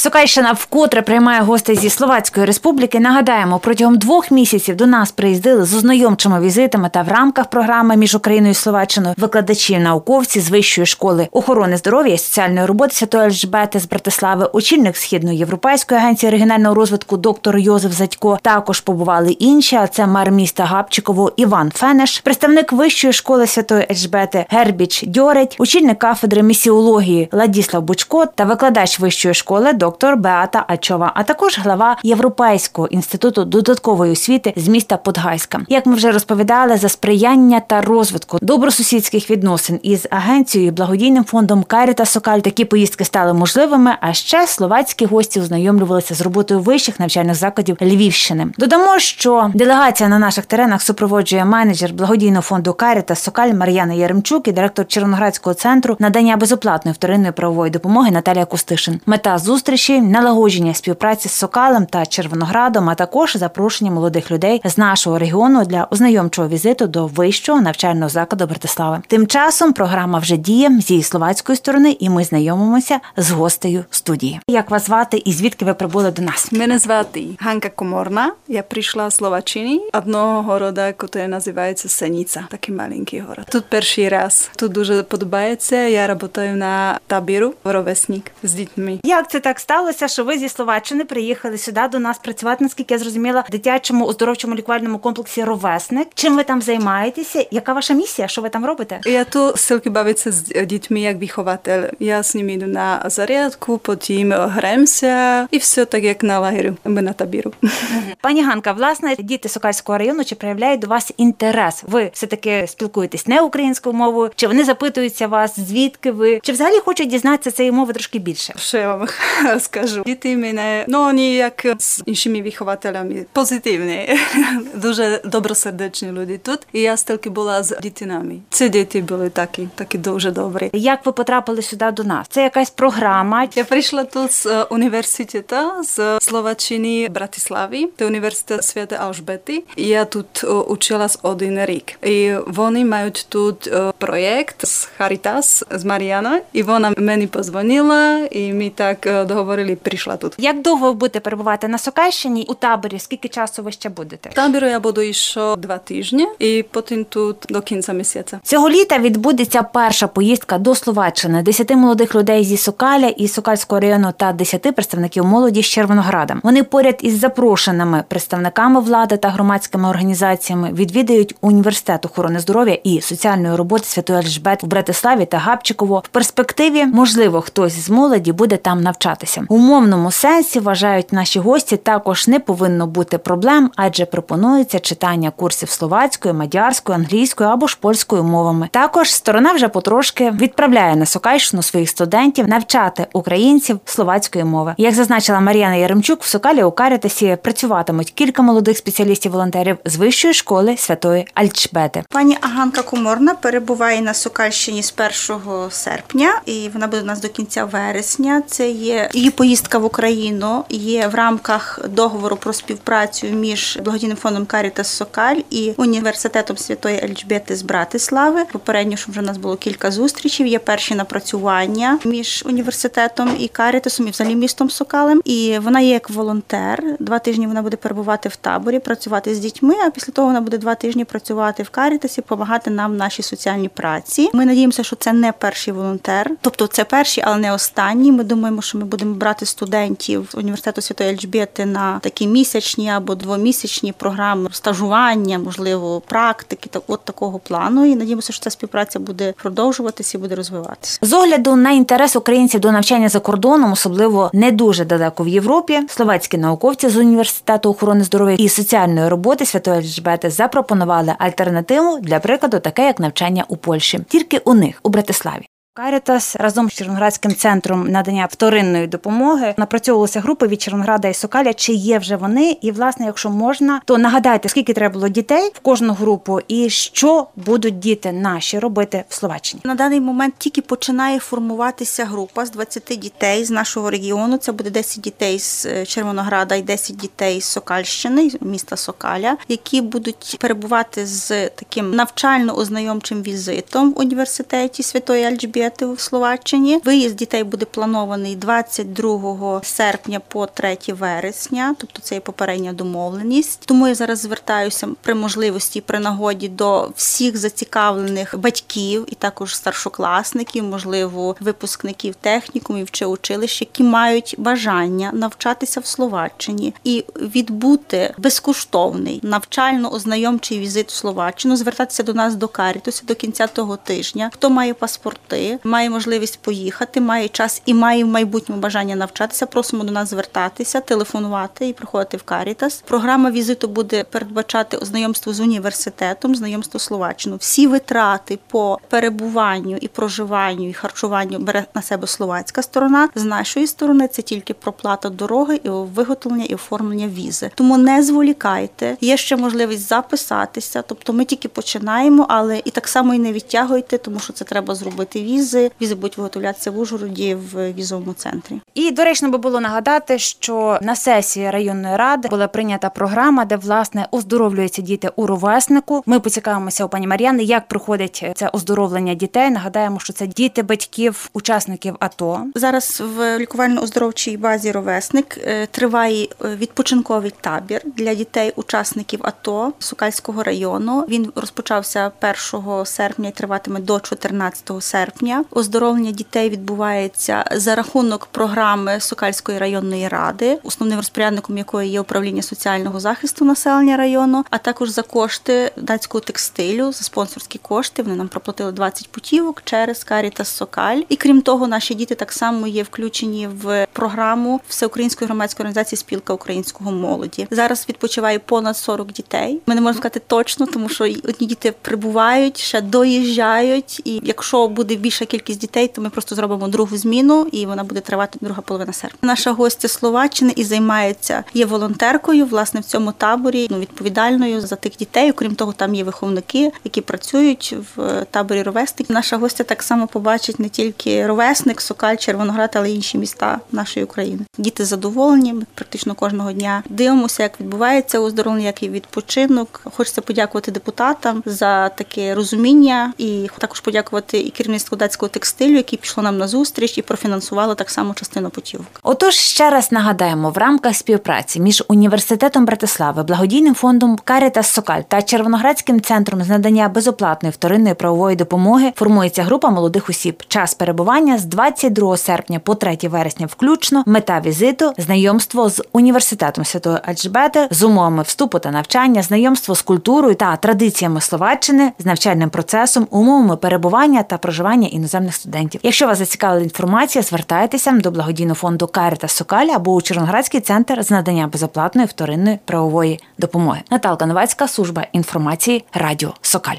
Сокальщина вкотре приймає гостей зі Словацької республіки. Нагадаємо, протягом двох місяців до нас приїздили з ознайомчими візитами та в рамках програми між Україною і Словаччиною викладачі, науковці з вищої школи охорони здоров'я і соціальної роботи Святої Альжбети з Братислави, очільник східноєвропейської агенції регіонального розвитку доктор Йозеф Задько. Також побували інші. А це мер міста Габчиково Іван Фенеш, представник вищої школи Святої Ельжбети Гербіч Дьореть, очільник кафедри місіології Ладіслав Бучко та викладач вищої школи доктор Беата Ачова, а також глава Європейського інституту додаткової освіти з міста Подгайська. Як ми вже розповідали, за сприяння та розвитку добросусідських відносин із агенцією благодійним фондом Каріта Сокаль такі поїздки стали можливими. А ще словацькі гості ознайомлювалися з роботою вищих навчальних закладів Львівщини. Додамо, що делегація на наших теренах супроводжує менеджер благодійного фонду Каріта Сокаль Мар'яна Яремчук і директор Червоноградського центру надання безоплатної вторинної правової допомоги Наталія Кустишин. Мета зустрічі налагодження співпраці з Сокалем та Червоноградом, а також запрошення молодих людей з нашого регіону для ознайомчого візиту до вищого навчального закладу Братислави. Тим часом програма вже діє зі словацької сторони, і ми знайомимося з гостею студії. Як вас звати і звідки ви прибули до нас? Мене звати Ганка Коморна. Я прийшла з Словаччини, одного города, який називається Сеніця, такий маленький город. Тут перший раз. Тут дуже подобається. Я працюю на табіру ровесник з дітьми. Як це так сталося, що ви зі Словаччини приїхали сюди до нас працювати, наскільки я зрозуміла, в дитячому оздоровчому лікувальному комплексі Ровесник? Чим ви там займаєтеся? Яка ваша місія? Що ви там робите? Я тут стільки бавитися з дітьми як вихователь. Я з ними йду на зарядку, потім гремся і все так, як на лагерю, ми на табіру. Пані Ганка, власне, діти Сокальського району чи проявляють до вас інтерес? Ви все таки спілкуєтесь не українською мовою? Чи вони запитуються вас, звідки ви? Чи взагалі хочуть дізнатися цієї мови трошки більше? Що я вам скажу? Діти мене ну вони як з іншими вихователями позитивні, дуже добросердечні люди тут. І я стільки була з дітинами. Ці діти були такі, такі дуже добрі. Як ви потрапили сюди до нас? Це якась програма? Я прийшла тут з університету з Словаччини Братислави, це університет Святої Алжбети. Я тут училась один рік. І вони мають тут проєкт з Харитас, з Мар'яна, і вона мені позвонила, і ми так договорили, прийшла тут. Як довго ви будете перебувати на Сокальщині у таборі? Скільки часу ви ще будете? В табору я буду ще два тижні, і потім тут до кінця місяця. Цього літа відбудеться перша поїздка до Словаччини. Десяти молодих людей зі Сокаля і Сокальського району та десяти представників молоді з Червонограда. Вони поряд із запрошеними представниками влади та громадськими організаціями відвідають університет охорони здоров'я і соціальної роботи Святої Альжбет в Братиславі та Габчиково. В перспективі можливо хтось з молоді буде там навчатися. У мовному сенсі вважають наші гості. Також не повинно бути проблем, адже пропонується читання курсів словацької, мадярської, англійської або ж польською мовами. Також сторона вже потрошки відправляє на Сокальщину своїх студентів навчати українців словацької мови. Як зазначила Мар'яна Яремчук, в Сокалі у Карітасі працюватимуть кілька молодих спеціалістів-волонтерів з вищої школи святої Альчбети. Пані Аганка Коморна перебуває на Сокальщині з 1 серпня, і вона буде у нас до кінця вересня. Це є її поїздка в Україну. Є в рамках договору про співпрацю між благодійним фондом Карітас Сокаль і університетом Святої Ельжбети з Братислави. Попередньо що вже у нас було кілька зустрічей. Є перші напрацювання між університетом і Карітасом, і взагалі містом Сокалем. І вона є як волонтер. Два тижні вона буде перебувати в таборі, працювати з дітьми. А після того вона буде два тижні працювати в Карітасі, допомагати нам в нашій соціальній праці. Ми надіємося, що це не перший волонтер, тобто це перший, але не останній. Ми думаємо, що ми будемо брати студентів університету Святої Ельжбети на такі місячні або двомісячні програми стажування, можливо, практики та от такого плану. І надіємося, що ця співпраця буде продовжуватися і буде розвиватися. З огляду на інтерес українців до навчання за кордоном, особливо не дуже далеко в Європі, словацькі науковці з університету охорони здоров'я і соціальної роботи Святої Ельжбети запропонували альтернативу для прикладу, таке як навчання у Польщі, тільки у них у Братиславі. Карітас разом з Червоноградським центром надання вторинної допомоги напрацьовувалися групи від Червонограда і Сокаля. Чи є вже вони? І власне, якщо можна, то нагадайте, скільки треба було дітей в кожну групу, і що будуть діти наші робити в Словаччині. На даний момент тільки починає формуватися група з 20 дітей з нашого регіону. Це буде 10 дітей з Червонограда і 10 дітей з Сокальщини, міста Сокаля, які будуть перебувати з таким навчально-ознайомчим візитом в університеті Святої Альжбєти університети у Словаччині. Виїзд дітей буде планований 22 серпня по 3 вересня, тобто це є попередня домовленість. Тому я зараз звертаюся при можливості при нагоді до всіх зацікавлених батьків і також старшокласників, можливо, випускників технікумів чи училищ, які мають бажання навчатися в Словаччині і відбути безкоштовний навчально-ознайомчий візит в Словаччину, звертатися до нас до Карітусу до кінця того тижня. Хто має паспорти, має можливість поїхати, має час і має в майбутньому бажання навчатися. Просимо до нас звертатися, телефонувати і приходити в Карітас. Програма візиту буде передбачати ознайомство з університетом, знайомство з Словаччину. Всі витрати по перебуванню і проживанню і харчуванню бере на себе словацька сторона. З нашої сторони це тільки проплата дороги і виготовлення і оформлення візи. Тому не зволікайте. Є ще можливість записатися. Тобто ми тільки починаємо, але і так само і не відтягуйте, тому що це треба зробити візи. Візи будуть виготовлятися в Ужгороді в візовому центрі. І доречно би було нагадати, що на сесії районної ради була прийнята програма, де власне оздоровлюються діти у ровеснику. Ми поцікавимося у пані Мар'яни, як проходить це оздоровлення дітей. Нагадаємо, що це діти батьків, учасників АТО. Зараз в лікувально-оздоровчій базі ровесник е, триває е, відпочинковий табір для дітей-учасників АТО Сукальського району. Він розпочався 1 серпня і триватиме до 14 серпня. Оздоровлення дітей відбувається за рахунок програми Сукальської районної ради, основним розпорядником якої є управління соціального захисту населення району, а також за кошти датського текстилю, за спонсорські кошти. Вони нам проплатили 20 путівок через Карітас Сокаль. І крім того, наші діти так само є включені в програму Всеукраїнської громадської організації Спілка українського молоді. Зараз відпочиває понад 40 дітей. Ми не можемо сказати точно, тому що одні діти прибувають, ще доїжджають. І якщо буде більша кількість дітей, то ми просто зробимо другу зміну, і вона буде тривати друга половина серпня. Наша гостя Словаччини і займається є волонтеркою, власне, в цьому таборі ну відповідальною за тих дітей. Окрім того, там є виховники, які працюють в таборі ровесник. Наша гостя так само побачить не тільки ровесник, Сокаль, Червоноград, але й інші міста нашої України. Діти задоволені. Ми практично кожного дня дивимося, як відбувається оздоровлення, як і відпочинок. Хочеться подякувати депутатам за таке розуміння, і також подякувати і керівництву датського текстилю, яке пішло нам на зустріч і профінансувало так само частину путівок. Отож, ще раз нагадаємо, в рамках співпраці між університетом Братислави, благодійним фондом Карітас Сокаль та Червоноградським центром з надання безоплатної вторинної правової допомоги формується група молодих осіб. Час перебування з 22 серпня по 3 вересня, включно мета візиту, знайомство з університетом Святої Альжбети, з умовами вступу та навчання, знайомство з культурою та традиціями Словаччини, з навчальним процесом, умовами перебування та проживання іноземних студентів. Якщо вас зацікавила інформація, звертайтеся до благодійного фонду Карита Сокаль або у Чорноградський центр з надання безоплатної вторинної правової допомоги. Наталка Новацька, служба інформації Радіо Сокаль.